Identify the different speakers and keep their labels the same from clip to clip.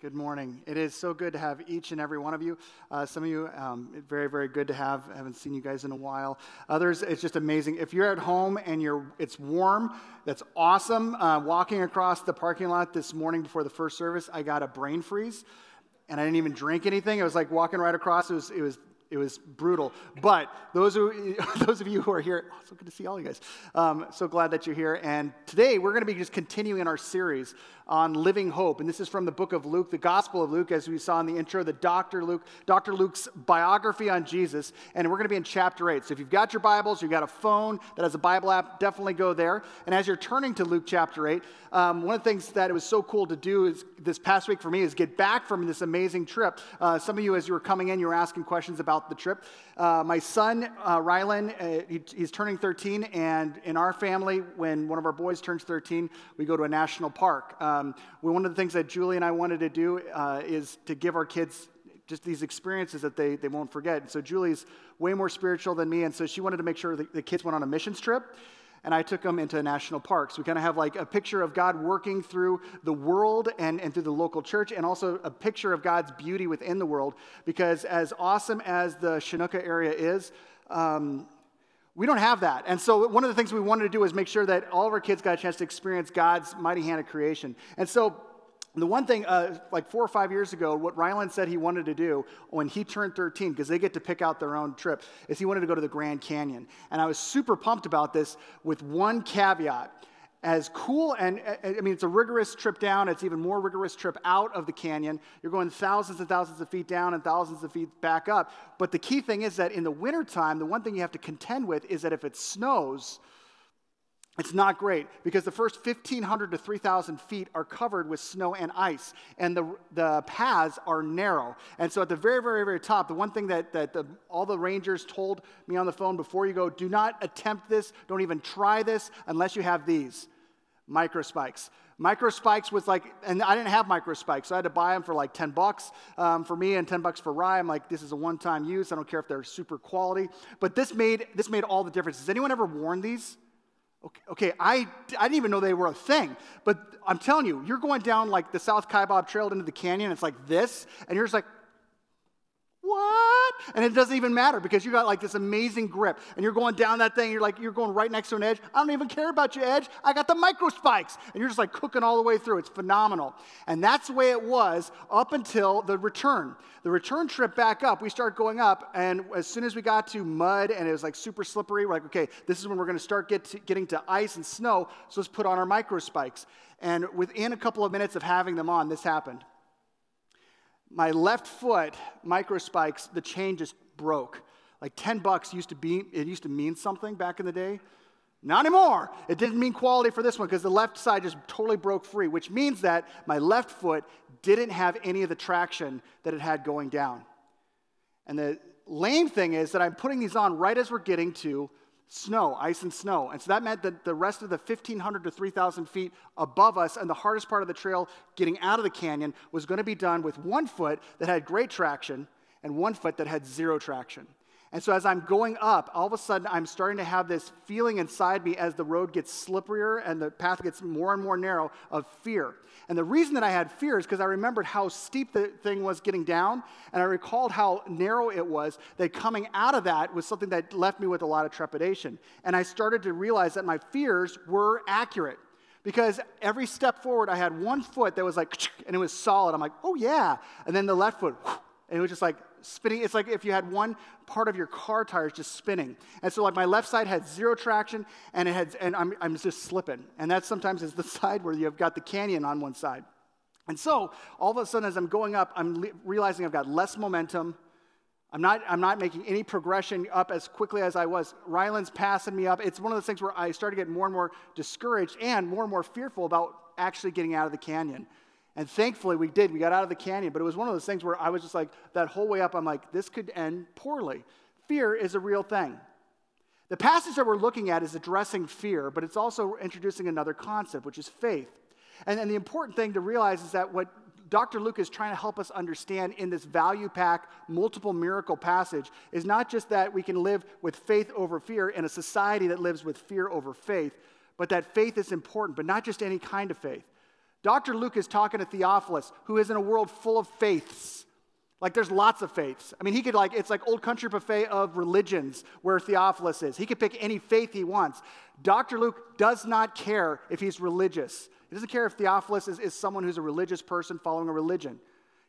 Speaker 1: Good morning. It is so good to have each and every one of you. Uh, some of you, um, very, very good to have. I haven't seen you guys in a while. Others, it's just amazing. If you're at home and you're, it's warm, that's awesome. Uh, walking across the parking lot this morning before the first service, I got a brain freeze, and I didn't even drink anything. It was like walking right across. It was, it was it was brutal. But those, who, those of you who are here, oh, so good to see all you guys. Um, so glad that you're here. And today we're going to be just continuing our series on living hope. And this is from the book of Luke, the Gospel of Luke, as we saw in the intro, the Dr. Luke, Dr. Luke's biography on Jesus. And we're going to be in chapter 8. So if you've got your Bibles, you've got a phone that has a Bible app, definitely go there. And as you're turning to Luke chapter 8, um, one of the things that it was so cool to do is this past week for me is get back from this amazing trip. Uh, some of you, as you were coming in, you were asking questions about the trip. Uh, my son, uh, Rylan, uh, he, he's turning 13, and in our family, when one of our boys turns 13, we go to a national park. Um, one of the things that Julie and I wanted to do uh, is to give our kids just these experiences that they, they won't forget. so Julie's way more spiritual than me, and so she wanted to make sure the kids went on a missions trip and I took them into national parks. We kind of have like a picture of God working through the world and, and through the local church, and also a picture of God's beauty within the world. Because as awesome as the Chinook area is, um, we don't have that. And so, one of the things we wanted to do was make sure that all of our kids got a chance to experience God's mighty hand of creation. And so, the one thing, uh, like four or five years ago, what Ryland said he wanted to do when he turned 13, because they get to pick out their own trip, is he wanted to go to the Grand Canyon. And I was super pumped about this with one caveat. As cool and I mean, it's a rigorous trip down. It's even more rigorous trip out of the canyon. You're going thousands and thousands of feet down and thousands of feet back up. But the key thing is that in the wintertime, the one thing you have to contend with is that if it snows, it's not great because the first 1,500 to 3,000 feet are covered with snow and ice, and the, the paths are narrow. And so, at the very, very, very top, the one thing that, that the, all the rangers told me on the phone before you go do not attempt this, don't even try this unless you have these micro spikes. Micro spikes was like, and I didn't have micro spikes, so I had to buy them for like 10 bucks um, for me and 10 bucks for Rye. I'm like, this is a one time use. I don't care if they're super quality. But this made, this made all the difference. Has anyone ever worn these? Okay, okay I, I didn't even know they were a thing. But I'm telling you, you're going down like the South Kaibab Trail into the canyon, it's like this, and you're just like, what? And it doesn't even matter because you got like this amazing grip and you're going down that thing. You're like, you're going right next to an edge. I don't even care about your edge. I got the micro spikes. And you're just like cooking all the way through. It's phenomenal. And that's the way it was up until the return. The return trip back up, we start going up. And as soon as we got to mud and it was like super slippery, we're like, okay, this is when we're going to start get to, getting to ice and snow. So let's put on our micro spikes. And within a couple of minutes of having them on, this happened my left foot micro spikes, the chain just broke. Like 10 bucks used to be, it used to mean something back in the day. Not anymore. It didn't mean quality for this one because the left side just totally broke free, which means that my left foot didn't have any of the traction that it had going down. And the lame thing is that I'm putting these on right as we're getting to snow, ice and snow. And so that meant that the rest of the 1,500 to 3,000 feet above us and the hardest part of the trail getting out of the canyon was going to be done with one foot that had great traction and one foot that had zero traction. And so as I'm going up, all of a sudden I'm starting to have this feeling inside me as the road gets slipperier and the path gets more and more narrow of fear. And the reason that I had fear is because I remembered how steep the thing was getting down, and I recalled how narrow it was, that coming out of that was something that left me with a lot of trepidation. And I started to realize that my fears were accurate. Because every step forward, I had one foot that was like, and it was solid. I'm like, oh yeah. And then the left foot, and it was just like, spinning. It's like if you had one part of your car tires just spinning. And so like my left side had zero traction and it had and I'm, I'm just slipping. And that sometimes is the side where you've got the canyon on one side. And so all of a sudden as I'm going up, I'm le- realizing I've got less momentum. I'm not, I'm not making any progression up as quickly as I was. Ryland's passing me up. It's one of those things where I started to get more and more discouraged and more and more fearful about actually getting out of the canyon. And thankfully, we did. We got out of the canyon. But it was one of those things where I was just like, that whole way up, I'm like, this could end poorly. Fear is a real thing. The passage that we're looking at is addressing fear, but it's also introducing another concept, which is faith. And, and the important thing to realize is that what Dr. Luke is trying to help us understand in this value pack, multiple miracle passage is not just that we can live with faith over fear in a society that lives with fear over faith, but that faith is important, but not just any kind of faith. Dr. Luke is talking to Theophilus, who is in a world full of faiths. Like there's lots of faiths. I mean, he could like, it's like old country buffet of religions where Theophilus is. He could pick any faith he wants. Dr. Luke does not care if he's religious. He doesn't care if Theophilus is, is someone who's a religious person following a religion.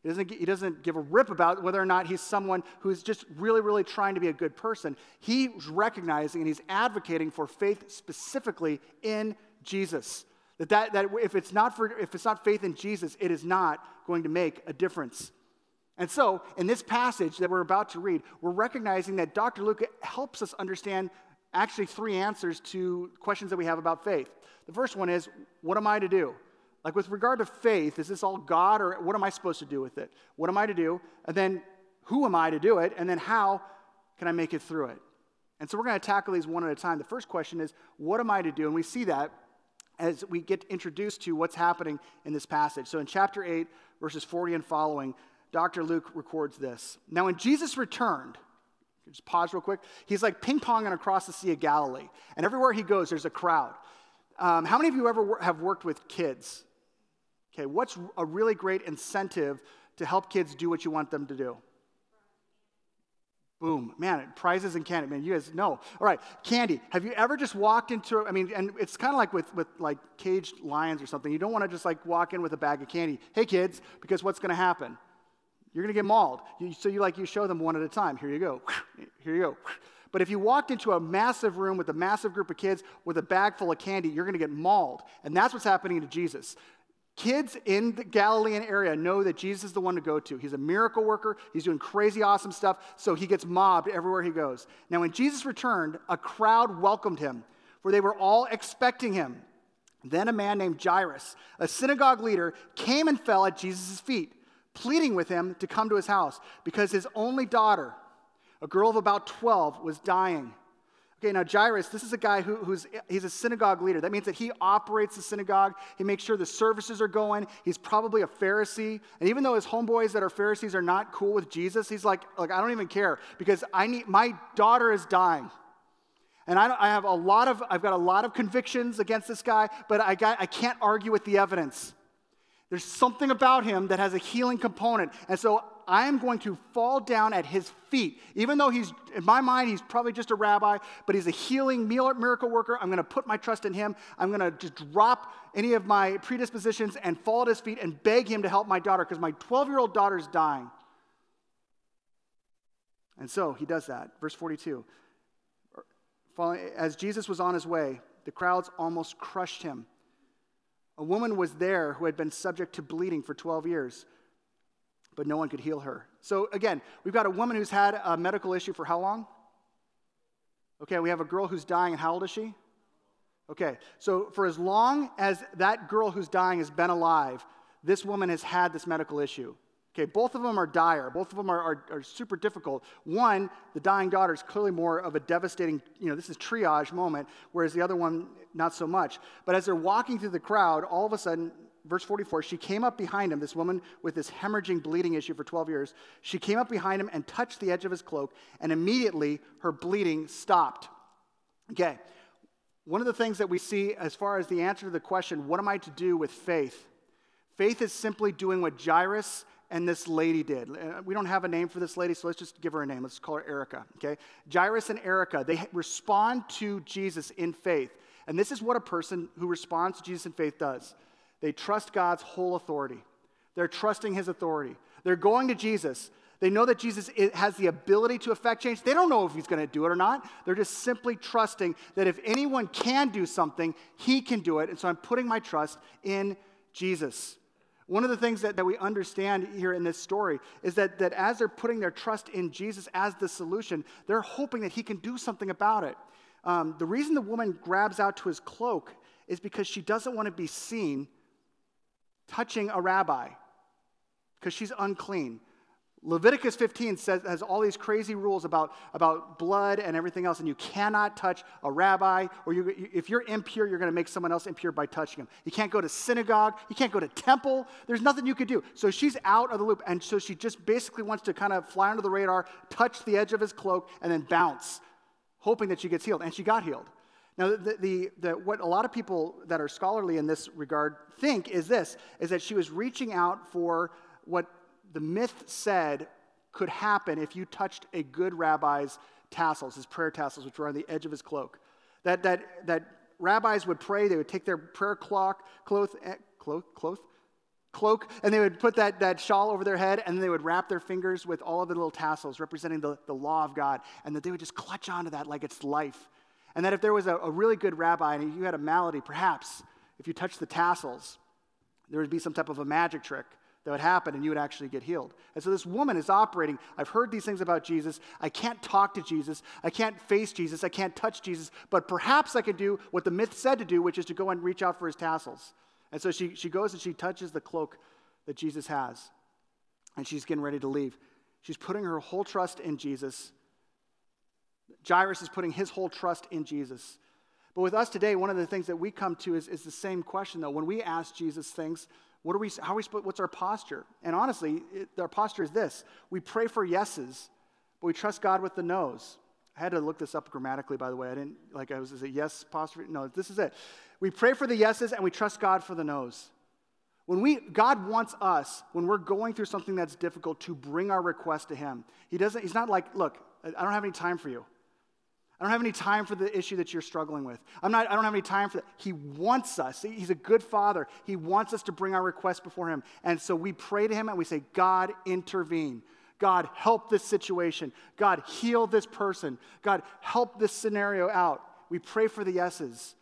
Speaker 1: He doesn't, he doesn't give a rip about whether or not he's someone who's just really, really trying to be a good person. He's recognizing and he's advocating for faith specifically in Jesus. That, that, that if, it's not for, if it's not faith in Jesus, it is not going to make a difference. And so, in this passage that we're about to read, we're recognizing that Dr. Luke helps us understand actually three answers to questions that we have about faith. The first one is, what am I to do? Like with regard to faith, is this all God or what am I supposed to do with it? What am I to do? And then who am I to do it? And then how can I make it through it? And so we're going to tackle these one at a time. The first question is, what am I to do? And we see that as we get introduced to what's happening in this passage. So in chapter 8, verses 40 and following, Dr. Luke records this. Now, when Jesus returned, just pause real quick, he's like ping ponging across the Sea of Galilee. And everywhere he goes, there's a crowd. Um, how many of you ever have worked with kids? Okay, what's a really great incentive to help kids do what you want them to do? Boom. Man, prizes and candy. Man, you guys know. All right, candy. Have you ever just walked into, I mean, and it's kind of like with, with like caged lions or something. You don't want to just like walk in with a bag of candy. Hey, kids, because what's going to happen? You're going to get mauled. You, so you like you show them one at a time. Here you go. Here you go. But if you walked into a massive room with a massive group of kids with a bag full of candy, you're going to get mauled. And that's what's happening to Jesus. Kids in the Galilean area know that Jesus is the one to go to. He's a miracle worker. He's doing crazy, awesome stuff. So he gets mobbed everywhere he goes. Now, when Jesus returned, a crowd welcomed him, for they were all expecting him. Then a man named Jairus, a synagogue leader, came and fell at Jesus' feet pleading with him to come to his house because his only daughter, a girl of about 12, was dying. Okay, now Jairus, this is a guy who, who's he's a synagogue leader. That means that he operates the synagogue. He makes sure the services are going. He's probably a Pharisee. And even though his homeboys that are Pharisees are not cool with Jesus, he's like, like I don't even care because I need my daughter is dying. And I, I have a lot of I've got a lot of convictions against this guy, but I got I can't argue with the evidence. There's something about him that has a healing component. And so I am going to fall down at his feet. Even though he's, in my mind, he's probably just a rabbi, but he's a healing miracle worker. I'm going to put my trust in him. I'm going to just drop any of my predispositions and fall at his feet and beg him to help my daughter because my 12 year old daughter is dying. And so he does that. Verse 42. As Jesus was on his way, the crowds almost crushed him. A woman was there who had been subject to bleeding for 12 years, but no one could heal her. So, again, we've got a woman who's had a medical issue for how long? Okay, we have a girl who's dying, and how old is she? Okay, so for as long as that girl who's dying has been alive, this woman has had this medical issue. Okay, both of them are dire. Both of them are, are, are, super difficult. One, the dying daughter is clearly more of a devastating, you know, this is triage moment, whereas the other one, not so much. But as they're walking through the crowd, all of a sudden, verse 44, she came up behind him, this woman with this hemorrhaging, bleeding issue for 12 years. She came up behind him and touched the edge of his cloak, and immediately her bleeding stopped. Okay, one of the things that we see as far as the answer to the question, what am I to do with faith? Faith is simply doing what Jairus and this lady did. Uh, we don't have a name for this lady, so let's just give her a name. Let's call her Erica, okay? Jairus and Erica, they respond to Jesus in faith. And this is what a person who responds to Jesus in faith does they trust God's whole authority, they're trusting his authority. They're going to Jesus. They know that Jesus has the ability to affect change. They don't know if he's going to do it or not. They're just simply trusting that if anyone can do something, he can do it. And so I'm putting my trust in Jesus. One of the things that, that we understand here in this story is that, that as they're putting their trust in Jesus as the solution, they're hoping that he can do something about it. Um, the reason the woman grabs out to his cloak is because she doesn't want to be seen touching a rabbi because she's unclean. Leviticus 15 says, has all these crazy rules about, about blood and everything else, and you cannot touch a rabbi, or you, if you're impure, you're going to make someone else impure by touching him. You can't go to synagogue, you can't go to temple, there's nothing you could do. So she's out of the loop, and so she just basically wants to kind of fly under the radar, touch the edge of his cloak, and then bounce, hoping that she gets healed. And she got healed. Now, the, the, the, what a lot of people that are scholarly in this regard think is this, is that she was reaching out for what the myth said could happen if you touched a good rabbi's tassels, his prayer tassels, which were on the edge of his cloak. That, that, that rabbis would pray, they would take their prayer cloak, cloth, eh, cloth, cloth, cloak, and they would put that, that shawl over their head, and then they would wrap their fingers with all of the little tassels representing the, the law of God, and that they would just clutch onto that like it's life. And that if there was a, a really good rabbi and you had a malady, perhaps if you touched the tassels, there would be some type of a magic trick that would happen and you would actually get healed. And so this woman is operating. I've heard these things about Jesus. I can't talk to Jesus. I can't face Jesus. I can't touch Jesus. But perhaps I can do what the myth said to do, which is to go and reach out for his tassels. And so she, she goes and she touches the cloak that Jesus has. And she's getting ready to leave. She's putting her whole trust in Jesus. Jairus is putting his whole trust in Jesus. But with us today, one of the things that we come to is, is the same question, though. When we ask Jesus things, what are we, how are we, what's our posture? And honestly, it, our posture is this we pray for yeses, but we trust God with the no's. I had to look this up grammatically, by the way. I didn't, like, I was, is it yes posture? No, this is it. We pray for the yeses and we trust God for the no's. When we, God wants us, when we're going through something that's difficult, to bring our request to Him. He doesn't, He's not like, look, I don't have any time for you. I don't have any time for the issue that you're struggling with. I'm not, I don't have any time for that. He wants us. He's a good father. He wants us to bring our request before him. And so we pray to him and we say, God, intervene. God, help this situation. God, heal this person. God, help this scenario out. We pray for the yeses.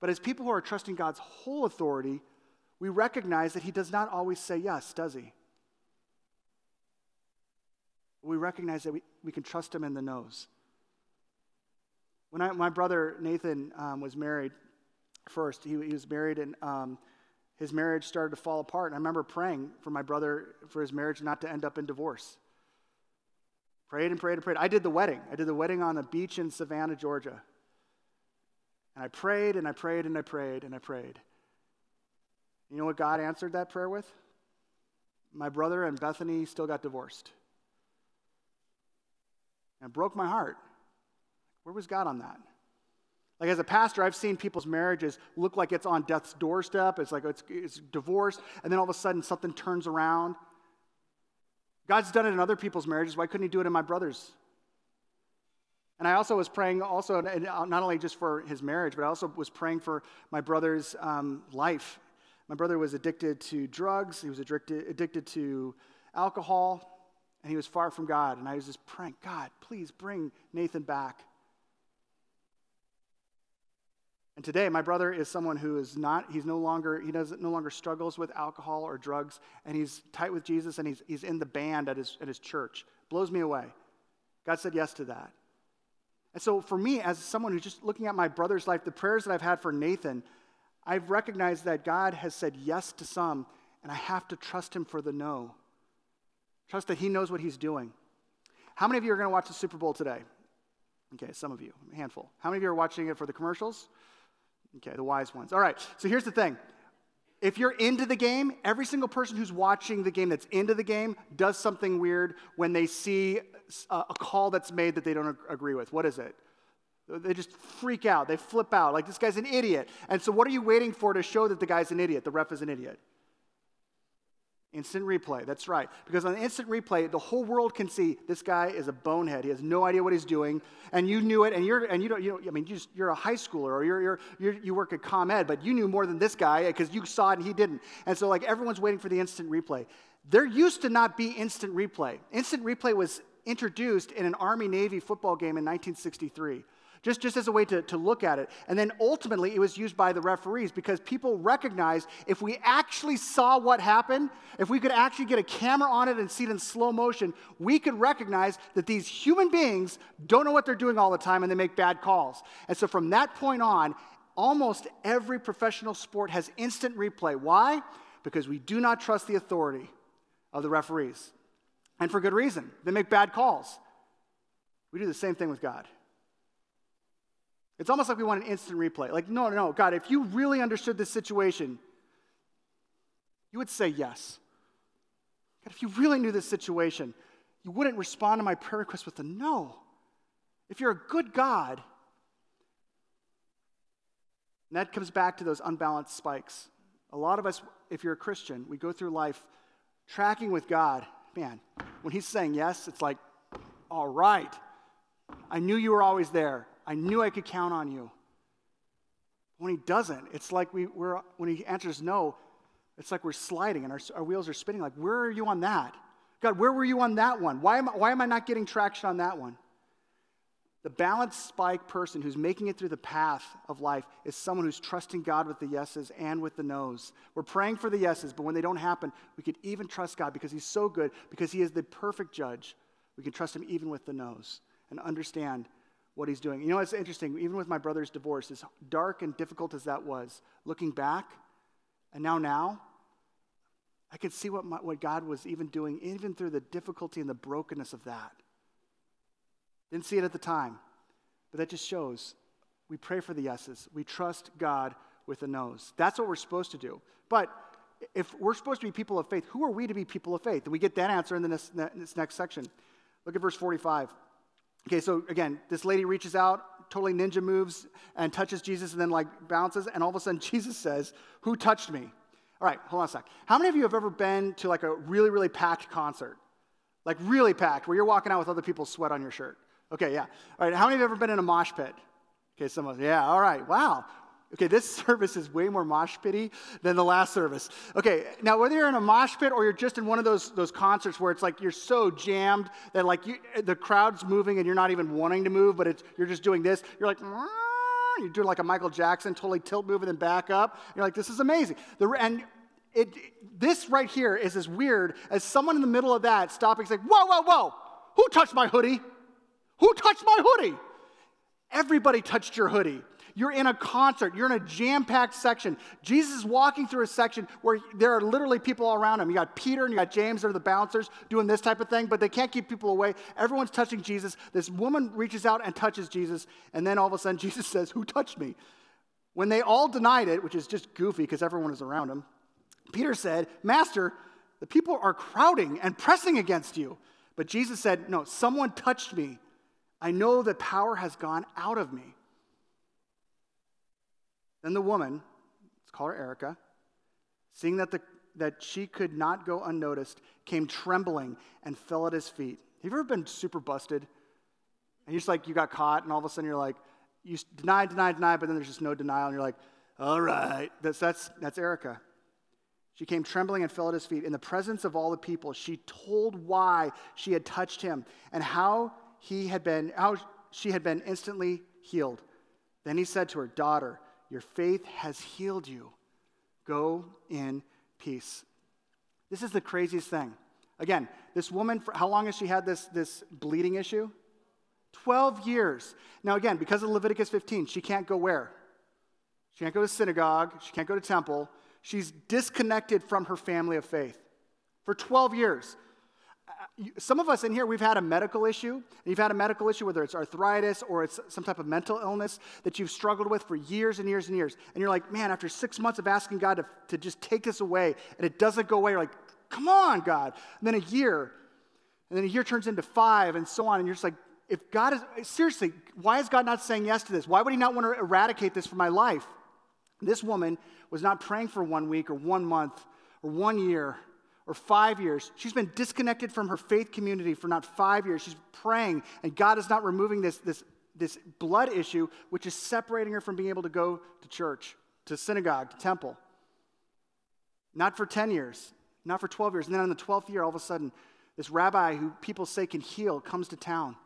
Speaker 1: But as people who are trusting God's whole authority, we recognize that he does not always say yes, does he? We recognize that we, we can trust him in the no's. When I, my brother Nathan um, was married first, he, he was married and um, his marriage started to fall apart. And I remember praying for my brother for his marriage not to end up in divorce. Prayed and prayed and prayed. I did the wedding. I did the wedding on a beach in Savannah, Georgia. And I prayed and I prayed and I prayed and I prayed. You know what God answered that prayer with? My brother and Bethany still got divorced. And it broke my heart. Where was God on that? Like as a pastor, I've seen people's marriages look like it's on death's doorstep. It's like it's, it's divorce, and then all of a sudden something turns around. God's done it in other people's marriages. Why couldn't He do it in my brother's? And I also was praying, also not only just for his marriage, but I also was praying for my brother's um, life. My brother was addicted to drugs. He was addicted, addicted to alcohol, and he was far from God. And I was just praying, God, please bring Nathan back. And today, my brother is someone who is not, he's no longer, he doesn't no longer struggles with alcohol or drugs, and he's tight with Jesus, and he's, he's in the band at his, at his church. Blows me away. God said yes to that. And so, for me, as someone who's just looking at my brother's life, the prayers that I've had for Nathan, I've recognized that God has said yes to some, and I have to trust him for the no. Trust that he knows what he's doing. How many of you are going to watch the Super Bowl today? Okay, some of you, a handful. How many of you are watching it for the commercials? Okay, the wise ones. All right, so here's the thing. If you're into the game, every single person who's watching the game that's into the game does something weird when they see a, call that's made that they don't agree with. What is it? They just freak out. They flip out. Like, this guy's an idiot. And so, what are you waiting for to show that the guy's an idiot? The ref is an idiot. Instant replay, that's right. Because on instant replay, the whole world can see this guy is a bonehead. He has no idea what he's doing, and you knew it, and you're and you don't you know, I mean you just, you're a high schooler or you're, you're, you're you work at ComEd, but you knew more than this guy because you saw it and he didn't. And so like everyone's waiting for the instant replay. There used to not be instant replay. Instant replay was introduced in an Army Navy football game in 1963 just, just as a way to, to look at it. And then ultimately, it was used by the referees because people recognized if we actually saw what happened, if we could actually get a camera on it and see it in slow motion, we could recognize that these human beings don't know what they're doing all the time and they make bad calls. And so from that point on, almost every professional sport has instant replay. Why? Because we do not trust the authority of the referees. And for good reason. They make bad calls. We do the same thing with God. It's almost like we want an instant replay. Like, no, no, God, if you really understood this situation, you would say yes. God, if you really knew this situation, you wouldn't respond to my prayer request with a no. If you're a good God, And that comes back to those unbalanced spikes. A lot of us, if you're a Christian, we go through life tracking with God. Man, when He's saying yes, it's like, all right, I knew you were always there. I knew I could count on you. When He doesn't, it's like we, we're, when He answers no, it's like we're sliding and our, our wheels are spinning. Like, where are you on that? God, where were you on that one? Why am, I, why am I not getting traction on that one? The balanced spike person who's making it through the path of life is someone who's trusting God with the yeses and with the nos. We're praying for the yeses, but when they don't happen, we could even trust God because He's so good, because He is the perfect judge. We can trust Him even with the nos and understand what He's doing. You know, it's interesting, even with my brother's divorce, as dark and difficult as that was, looking back, and now, now, I could see what, my, what God was even doing, even through the difficulty and the brokenness of that. Didn't see it at the time, but that just shows we pray for the yeses. We trust God with the nos. That's what we're supposed to do. But if we're supposed to be people of faith, who are we to be people of faith? And we get that answer in this, this next section. Look at verse 45. Okay, so again, this lady reaches out, totally ninja moves, and touches Jesus, and then like bounces, and all of a sudden Jesus says, Who touched me? All right, hold on a sec. How many of you have ever been to like a really, really packed concert? Like really packed, where you're walking out with other people's sweat on your shirt? Okay, yeah. All right, how many of you have ever been in a mosh pit? Okay, some of yeah, all right, wow. Okay, this service is way more mosh than the last service. Okay, now whether you're in a mosh pit or you're just in one of those, those concerts where it's like you're so jammed that like you, the crowd's moving and you're not even wanting to move, but it's, you're just doing this, you're like, you're doing like a Michael Jackson, totally tilt move and then back up. You're like, this is amazing. The, and it, this right here is as weird as someone in the middle of that stopping and saying, whoa, whoa, whoa, who touched my hoodie? Who touched my hoodie? Everybody touched your hoodie. You're in a concert, you're in a jam packed section. Jesus is walking through a section where there are literally people all around him. You got Peter and you got James, they're the bouncers doing this type of thing, but they can't keep people away. Everyone's touching Jesus. This woman reaches out and touches Jesus, and then all of a sudden Jesus says, Who touched me? When they all denied it, which is just goofy because everyone is around him, Peter said, Master, the people are crowding and pressing against you. But Jesus said, No, someone touched me. I know that power has gone out of me. Then the woman, let's call her Erica, seeing that, the, that she could not go unnoticed, came trembling and fell at his feet. Have you ever been super busted? And you're just like, you got caught, and all of a sudden you're like, you deny, deny, deny, but then there's just no denial, and you're like, all right. That's, that's, that's Erica. She came trembling and fell at his feet. In the presence of all the people, she told why she had touched him and how he had been, how she had been instantly healed. Then he said to her, Daughter, your faith has healed you. Go in peace. This is the craziest thing. Again, this woman, how long has she had this, this bleeding issue? 12 years. Now, again, because of Leviticus 15, she can't go where? She can't go to synagogue. She can't go to temple. She's disconnected from her family of faith for 12 years some of us in here, we've had a medical issue, and you've had a medical issue, whether it's arthritis or it's some type of mental illness that you've struggled with for years and years and years. And you're like, man, after six months of asking God to, to just take this away, and it doesn't go away, you're like, come on, God. And then a year, and then a year turns into five, and so on. And you're just like, if God is, seriously, why is God not saying yes to this? Why would He not want to eradicate this from my life? This woman was not praying for one week or one month or one year or five years. She's been disconnected from her faith community for not five years. She's praying, and God is not removing this, this, this blood issue, which is separating her from being able to go to church, to synagogue, to temple. Not for 10 years, not for 12 years. And then on the 12th year, all of a sudden, this rabbi who people say can heal comes to town.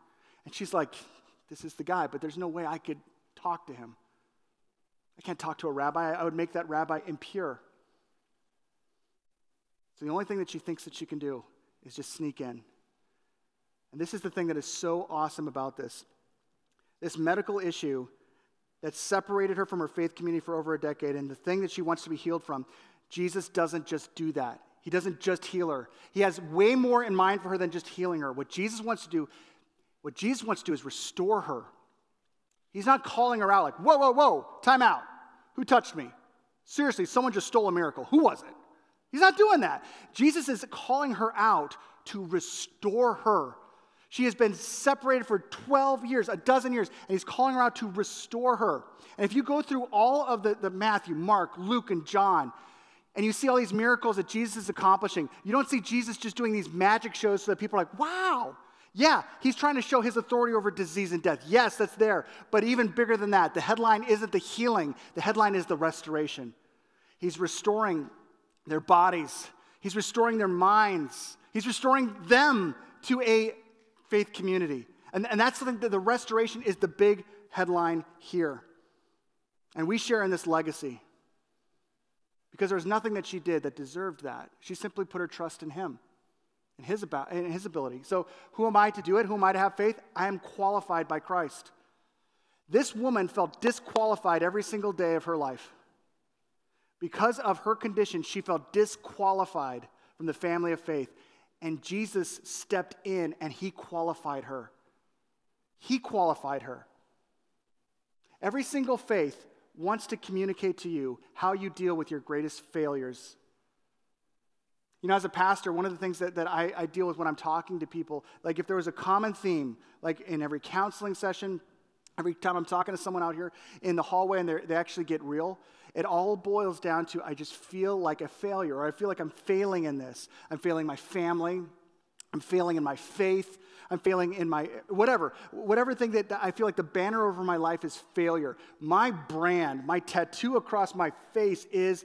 Speaker 1: And she's like, This is the guy, but there's no way I could talk to him. I can't talk to a rabbi. I would make that rabbi impure. So the only thing that she thinks that she can do is just sneak in. And this is the thing that is so awesome about this. This medical issue that separated her from her faith community for over a decade, and the thing that she wants to be healed from, Jesus doesn't just do that. He doesn't just heal her. He has way more in mind for her than just healing her. What Jesus wants to do, what Jesus wants to do is restore her. He's not calling her out like, whoa, whoa, whoa, time out. Who touched me? Seriously, someone just stole a miracle. Who was it? He's not doing that. Jesus is calling her out to restore her. She has been separated for 12 years, a dozen years, and he's calling her out to restore her. And if you go through all of the, the Matthew, Mark, Luke, and John, and you see all these miracles that Jesus is accomplishing, you don't see Jesus just doing these magic shows so that people are like, wow, yeah, he's trying to show his authority over disease and death. Yes, that's there. But even bigger than that, the headline isn't the healing, the headline is the restoration. He's restoring their bodies, he's restoring their minds, he's restoring them to a faith community. And, and that's something that the restoration is the big headline here. And we share in this legacy because there's nothing that she did that deserved that. She simply put her trust in him and his, about, and his ability. So, who am I to do it? Who am I to have faith? I am qualified by Christ. This woman felt disqualified every single day of her life. Because of her condition, she felt disqualified from the family of faith. And Jesus stepped in and he qualified her. He qualified her. Every single faith wants to communicate to you how you deal with your greatest failures you know, as a pastor, one of the things that, that I, I deal with when I'm talking to people, like if there was a common theme, like in every counseling session, every time I'm talking to someone out here in the hallway and they actually get real, it all boils down to I just feel like a failure, or I feel like I'm failing in this. I'm failing my family, I'm failing in my faith, I'm failing in my whatever, whatever thing that I feel like the banner over my life is failure. My brand, my tattoo across my face is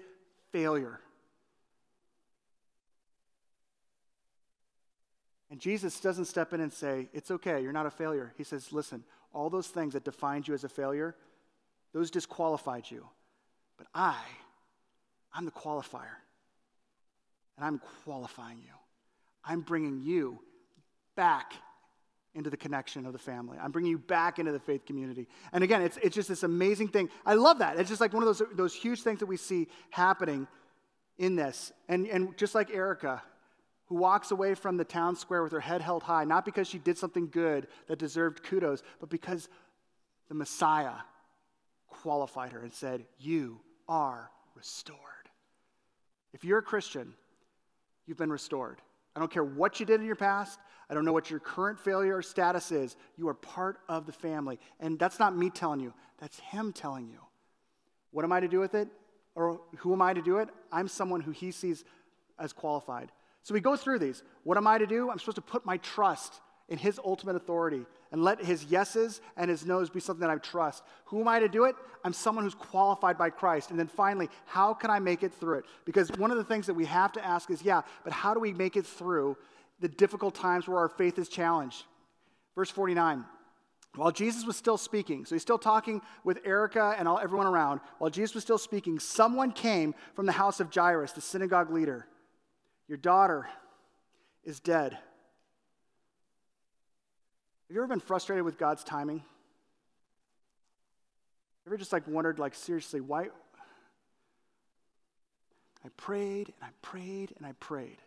Speaker 1: failure. And Jesus doesn't step in and say, It's okay, you're not a failure. He says, Listen, all those things that defined you as a failure, those disqualified you. But I, I'm the qualifier. And I'm qualifying you. I'm bringing you back into the connection of the family. I'm bringing you back into the faith community. And again, it's, it's just this amazing thing. I love that. It's just like one of those, those huge things that we see happening in this. And, and just like Erica, who walks away from the town square with her head held high, not because she did something good that deserved kudos, but because the Messiah qualified her and said, You are restored. If you're a Christian, you've been restored. I don't care what you did in your past. I don't know what your current failure or status is. You are part of the family. And that's not me telling you, that's Him telling you. What am I to do with it? Or who am I to do it? I'm someone who He sees as qualified. So we go through these. What am I to do? I'm supposed to put my trust in His ultimate authority and let His yeses and His nos be something that I trust. Who am I to do it? I'm someone who's qualified by Christ. And then finally, how can I make it through it? Because one of the things that we have to ask is yeah, but how do we make it through the difficult times where our faith is challenged? Verse 49. While Jesus was still speaking, so he's still talking with Erica and all, everyone around. While Jesus was still speaking, someone came from the house of Jairus, the synagogue leader. Your daughter is dead. Have you ever been frustrated with God's timing? Ever just like wondered, like, seriously, why? I prayed and I prayed and I prayed.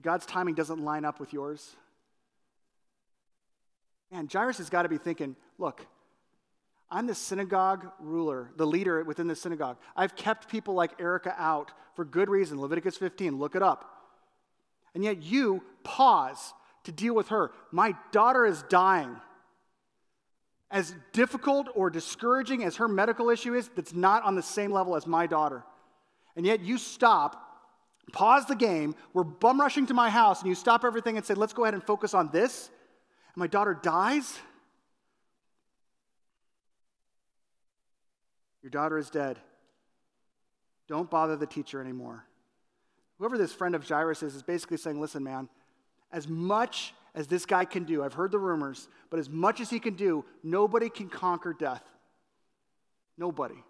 Speaker 1: God's timing doesn't line up with yours. Man, Jairus has got to be thinking, look, I'm the synagogue ruler, the leader within the synagogue. I've kept people like Erica out for good reason. Leviticus 15, look it up. And yet you pause to deal with her. My daughter is dying. As difficult or discouraging as her medical issue is, that's not on the same level as my daughter. And yet you stop, pause the game, we're bum rushing to my house, and you stop everything and say, let's go ahead and focus on this. And my daughter dies? Your daughter is dead. Don't bother the teacher anymore. Whoever this friend of Jairus is, is basically saying, listen, man, as much as this guy can do, I've heard the rumors, but as much as he can do, nobody can conquer death. Nobody.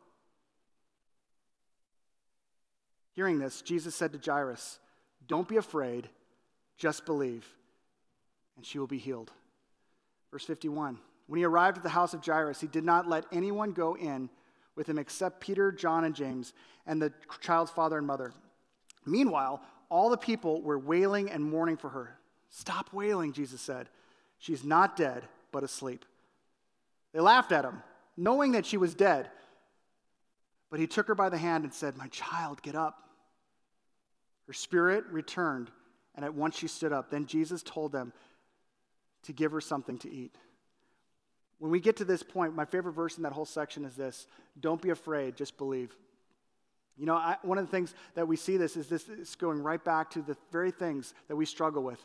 Speaker 1: Hearing this, Jesus said to Jairus, Don't be afraid, just believe, and she will be healed. Verse 51 When he arrived at the house of Jairus, he did not let anyone go in with him except Peter, John, and James, and the child's father and mother. Meanwhile, all the people were wailing and mourning for her. Stop wailing, Jesus said. She's not dead, but asleep. They laughed at him, knowing that she was dead. But he took her by the hand and said, My child, get up. Her spirit returned, And at once she stood up. Then Jesus told them to give her something to eat. When we get to this point, my favorite verse in that whole section is this Don't be afraid, just believe. You know, I, one of the things that we see this is this is going right back to the very things that we struggle with.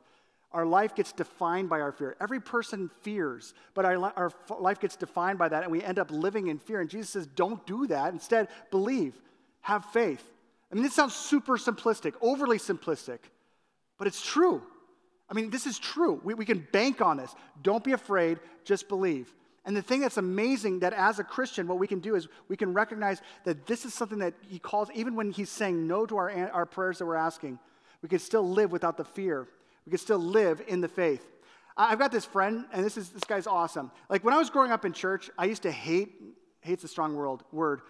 Speaker 1: Our life gets defined by our fear. Every person fears, but our, our life gets defined by that, and we end up living in fear. And Jesus says, Don't do that. Instead, believe, have faith. I mean, this sounds super simplistic, overly simplistic, but it's true. I mean, this is true. We, we can bank on this. Don't be afraid, just believe. And the thing that's amazing that as a Christian, what we can do is we can recognize that this is something that he calls, even when he's saying no to our, our prayers that we're asking, we can still live without the fear. We can still live in the faith. I've got this friend, and this is this guy's awesome. Like when I was growing up in church, I used to hate, hate's a strong word, word.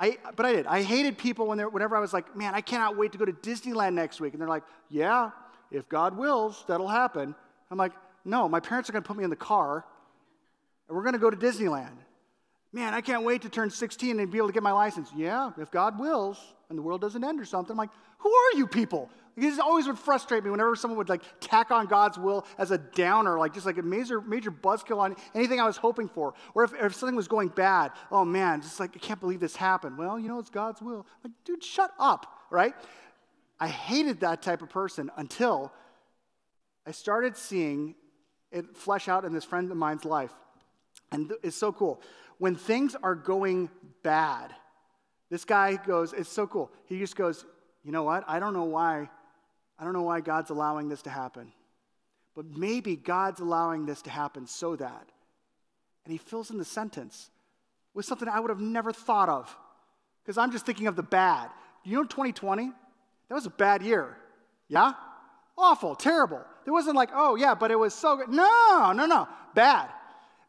Speaker 1: I, but I did. I hated people when whenever I was like, man, I cannot wait to go to Disneyland next week. And they're like, yeah, if God wills, that'll happen. I'm like, no, my parents are going to put me in the car and we're going to go to Disneyland. Man, I can't wait to turn 16 and be able to get my license. Yeah, if God wills and the world doesn't end or something. I'm like, who are you people? This always would frustrate me whenever someone would like tack on God's will as a downer, like just like a major major buzzkill on anything I was hoping for. Or if, if something was going bad, oh man, just like I can't believe this happened. Well, you know it's God's will. Like, dude, shut up, right? I hated that type of person until I started seeing it flesh out in this friend of mine's life. And th- it's so cool. When things are going bad, this guy goes, it's so cool. He just goes, you know what? I don't know why. I don't know why God's allowing this to happen. But maybe God's allowing this to happen so that. And he fills in the sentence with something I would have never thought of. Because I'm just thinking of the bad. You know, 2020? That was a bad year. Yeah? Awful, terrible. There wasn't like, oh, yeah, but it was so good. No, no, no. Bad.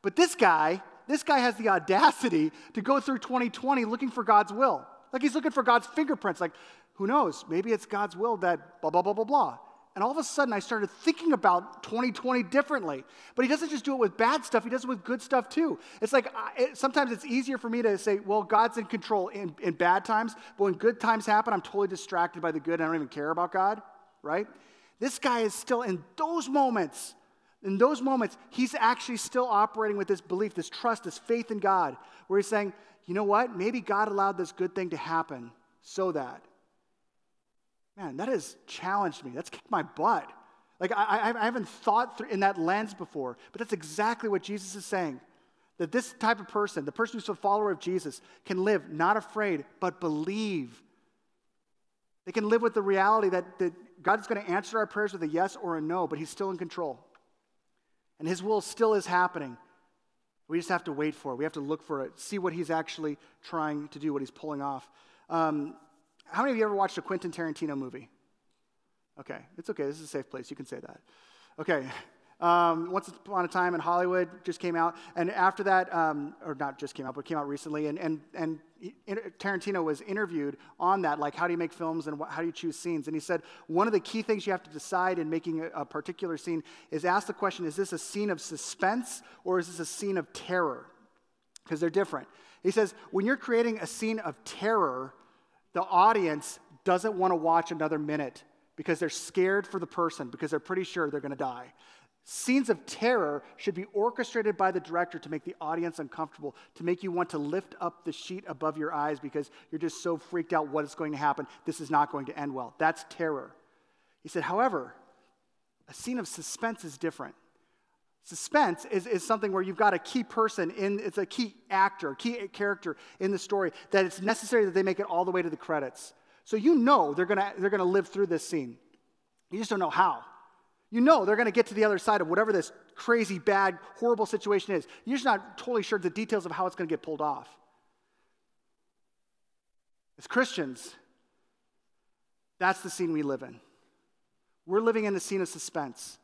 Speaker 1: But this guy, this guy has the audacity to go through 2020 looking for God's will. Like he's looking for God's fingerprints. Like, who knows? Maybe it's God's will that blah, blah, blah, blah, blah. And all of a sudden, I started thinking about 2020 differently. But he doesn't just do it with bad stuff, he does it with good stuff too. It's like I, it, sometimes it's easier for me to say, well, God's in control in, in bad times, but when good times happen, I'm totally distracted by the good and I don't even care about God, right? This guy is still in those moments in those moments, he's actually still operating with this belief, this trust, this faith in God, where he's saying, you know what? Maybe God allowed this good thing to happen so that. Man, that has challenged me. That's kicked my butt. Like, I, I haven't thought in that lens before, but that's exactly what Jesus is saying. That this type of person, the person who's a follower of Jesus, can live not afraid, but believe. They can live with the reality that, that God is going to answer our prayers with a yes or a no, but He's still in control. And His will still is happening. We just have to wait for it. We have to look for it, see what He's actually trying to do, what He's pulling off. Um, how many of you ever watched a Quentin Tarantino movie? Okay, it's okay. This is a safe place. You can say that. Okay, um, Once Upon a Time in Hollywood just came out, and after that, um, or not just came out, but came out recently, and, and, and Tarantino was interviewed on that, like how do you make films and how do you choose scenes? And he said one of the key things you have to decide in making a, a particular scene is ask the question: Is this a scene of suspense or is this a scene of terror? Because they're different. He says when you're creating a scene of terror, the audience doesn't want to watch another minute because they're scared for the person because they're pretty sure they're going to die. Scenes of terror should be orchestrated by the director to make the audience uncomfortable, to make you want to lift up the sheet above your eyes because you're just so freaked out what is going to happen. This is not going to end well. That's terror. He said, however, a scene of suspense is different. Suspense is, is something where you've got a key person in, it's a key actor, key character in the story, that it's necessary that they make it all the way to the credits. So you know they're gonna, they're gonna live through this scene. You just don't know how. You know they're going to get to the other side of whatever this crazy, bad, horrible situation is. You're just not totally sure the details of how it's going to get pulled off. As Christians, that's the scene we live in. We're living in the scene of suspense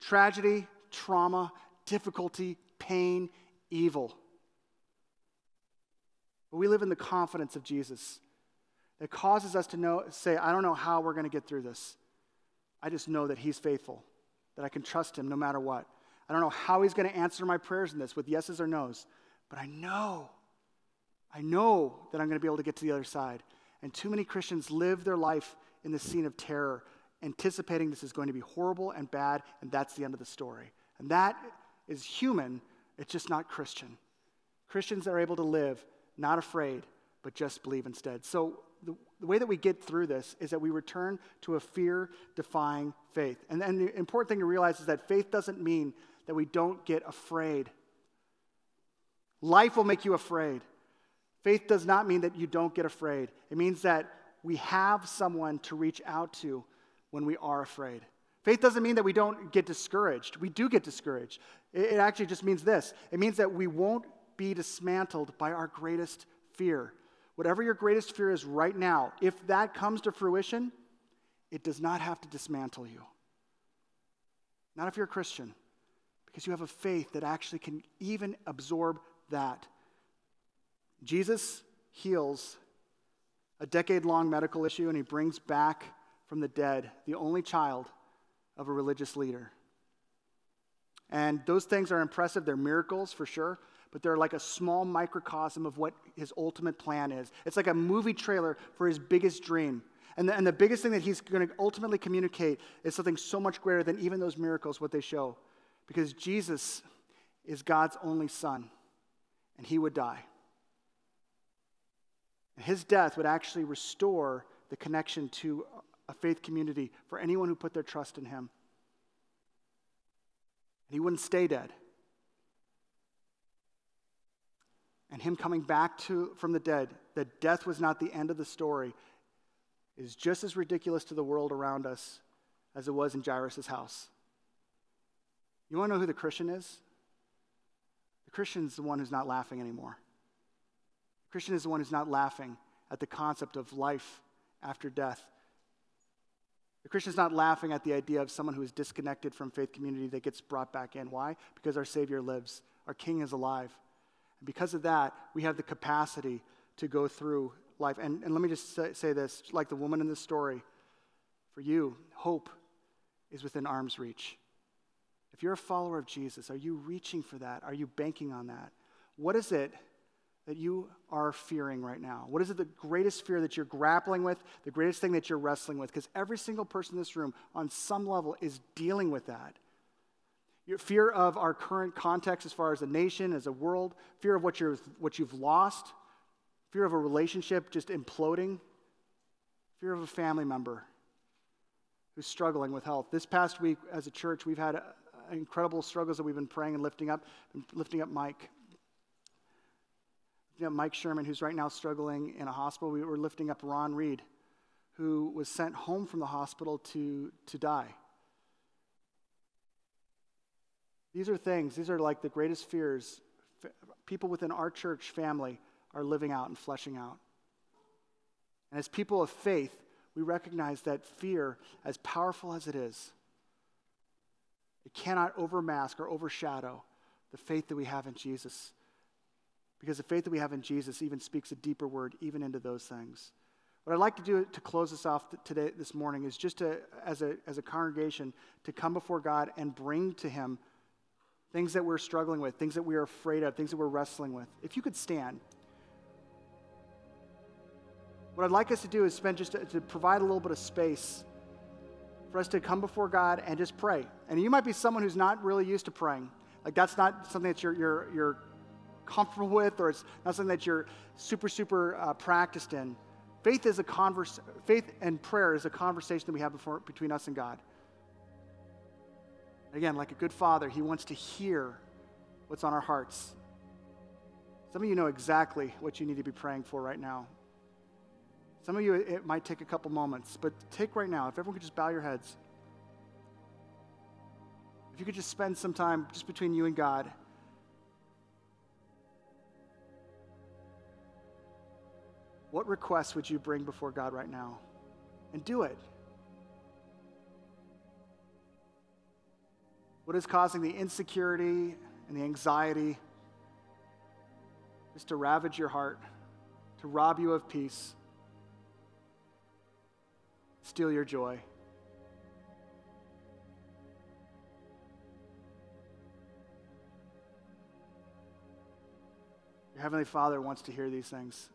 Speaker 1: tragedy, trauma, difficulty, pain, evil. But we live in the confidence of Jesus that causes us to know, say, I don't know how we're going to get through this. I just know that He's faithful, that I can trust Him no matter what. I don't know how He's going to answer my prayers in this with yeses or nos, but I know, I know that I'm going to be able to get to the other side. And too many Christians live their life in the scene of terror anticipating this is going to be horrible and bad, and that's the end of the story. And that is human, it's just not Christian. Christians are able to live not afraid, but just believe instead. So, the, way that we get through this is that we return to a fear defying faith. And, and the important thing to realize is that faith doesn't mean that we don't get afraid. Life will make you afraid. Faith does not mean that you don't get afraid, it means that we have someone to reach out to when we are afraid. Faith doesn't mean that we don't get discouraged. We do get discouraged. It, it actually just means this it means that we won't be dismantled by our greatest fear. Whatever your greatest fear is right now, if that comes to fruition, it does not have to dismantle you. Not if you're a Christian, because you have a faith that actually can even absorb that. Jesus heals a decade long medical issue and he brings back from the dead the only child of a religious leader. And those things are impressive. They're miracles for sure, but they're like a small microcosm of what his ultimate plan is. It's like a movie trailer for his biggest dream. And the, and the biggest thing that he's going to ultimately communicate is something so much greater than even those miracles, what they show. Because Jesus is God's only son, and he would die. And his death would actually restore the connection to a faith community for anyone who put their trust in him. And he wouldn't stay dead. And him coming back to, from the dead, that death was not the end of the story, is just as ridiculous to the world around us as it was in Jairus' house. You want to know who the Christian is? The Christian is the one who's not laughing anymore. The Christian is the one who's not laughing at the concept of life after death. The Christian is not laughing at the idea of someone who is disconnected from faith community that gets brought back in. Why? Because our Savior lives, our King is alive. And because of that, we have the capacity to go through life. And, and let me just say, say this like the woman in the story, for you, hope is within arm's reach. If you're a follower of Jesus, are you reaching for that? Are you banking on that? What is it that you are fearing right now? What is it the greatest fear that you're grappling with, the greatest thing that you're wrestling with? Because every single person in this room, on some level, is dealing with that. Your fear of our current context as far as a nation, as a world, fear of what, you're, what you've lost, fear of a relationship just imploding, fear of a family member who's struggling with health. This past week, as a church, we've had uh, incredible struggles that we've been praying and lifting up, lifting up Mike. Lifting up Mike Sherman, who's right now struggling in a hospital. We were lifting up Ron Reed, who was sent home from the hospital to, to die. These are things, these are like the greatest fears people within our church family are living out and fleshing out. And as people of faith, we recognize that fear, as powerful as it is, it cannot overmask or overshadow the faith that we have in Jesus. Because the faith that we have in Jesus even speaks a deeper word, even into those things. What I'd like to do to close this off today, this morning, is just to, as a, as a congregation, to come before God and bring to Him things that we're struggling with, things that we are afraid of, things that we're wrestling with. If you could stand. What I'd like us to do is spend just to, to, provide a little bit of space for us to come before God and just pray. And you might be someone who's not really used to praying. Like that's not something that you're, you're, you're comfortable with or it's not something that you're super, super uh, practiced in. Faith is a converse, faith and prayer is a conversation that we have before, between us and God. Again, like a good father, he wants to hear what's on our hearts. Some of you know exactly what you need to be praying for right now. Some of you, it might take a couple moments, but take right now. If everyone could just bow your heads. If you could just spend some time just between you and God. What requests would you bring before God right now? And do it. What is causing the insecurity and the anxiety just to ravage your heart, to rob you of peace, steal your joy? Your Heavenly Father wants to hear these things.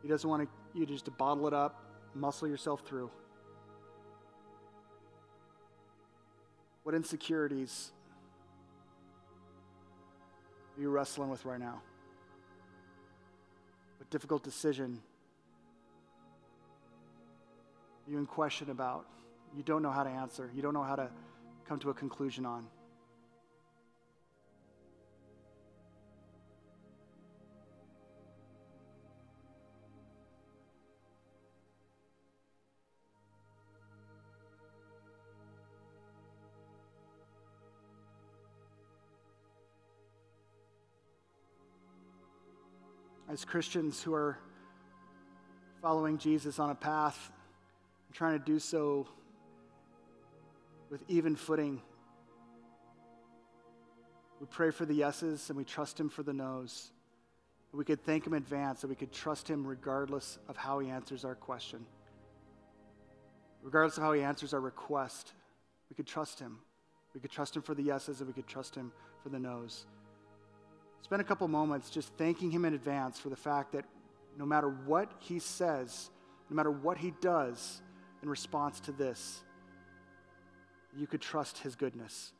Speaker 1: He doesn't want you just to bottle it up, muscle yourself through. What insecurities are you wrestling with right now? What difficult decision are you in question about? You don't know how to answer, you don't know how to come to a conclusion on. As Christians who are following Jesus on a path and trying to do so with even footing. We pray for the yeses and we trust Him for the no's. We could thank Him in advance and we could trust Him regardless of how He answers our question. Regardless of how He answers our request, we could trust Him. We could trust Him for the yeses and we could trust Him for the no's spend a couple moments just thanking Him in advance for the fact that no matter what He says, no matter what He does in response to this, you could trust His goodness.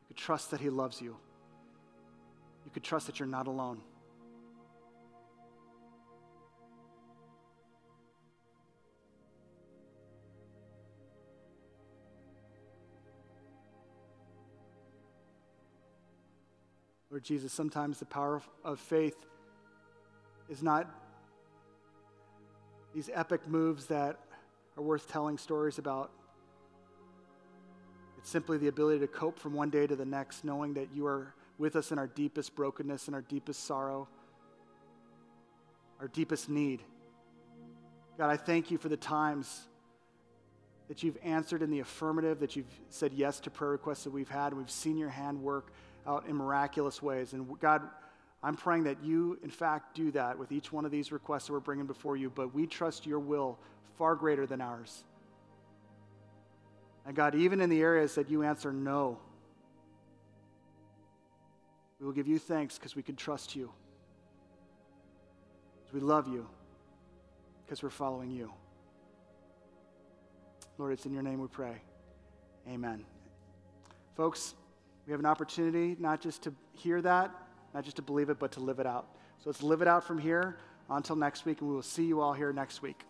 Speaker 1: You could trust that He loves you. You could trust that you're not alone. Lord Jesus, sometimes the power of faith is not these epic moves that are worth telling stories about. It's simply the ability to cope from one day to the next, knowing that you are with us in our deepest brokenness and our deepest sorrow, our deepest need. God, I thank you for the times that you've answered in the affirmative, that you've said yes to prayer requests that we've had, and we've seen your hand work out in miraculous ways. And God, I'm praying that you, in fact, do that with each one of these requests that we're bringing before you, but we trust your will far greater than ours. And God, even in the areas that you answer no, we will give you thanks because we can trust you. We love you because we're following you. Lord, it's in your name we pray. Amen. Folks, we have an opportunity not just to hear that, not just to believe it, but to live it out. So let's live it out from here until next week, and we will see you all here next week.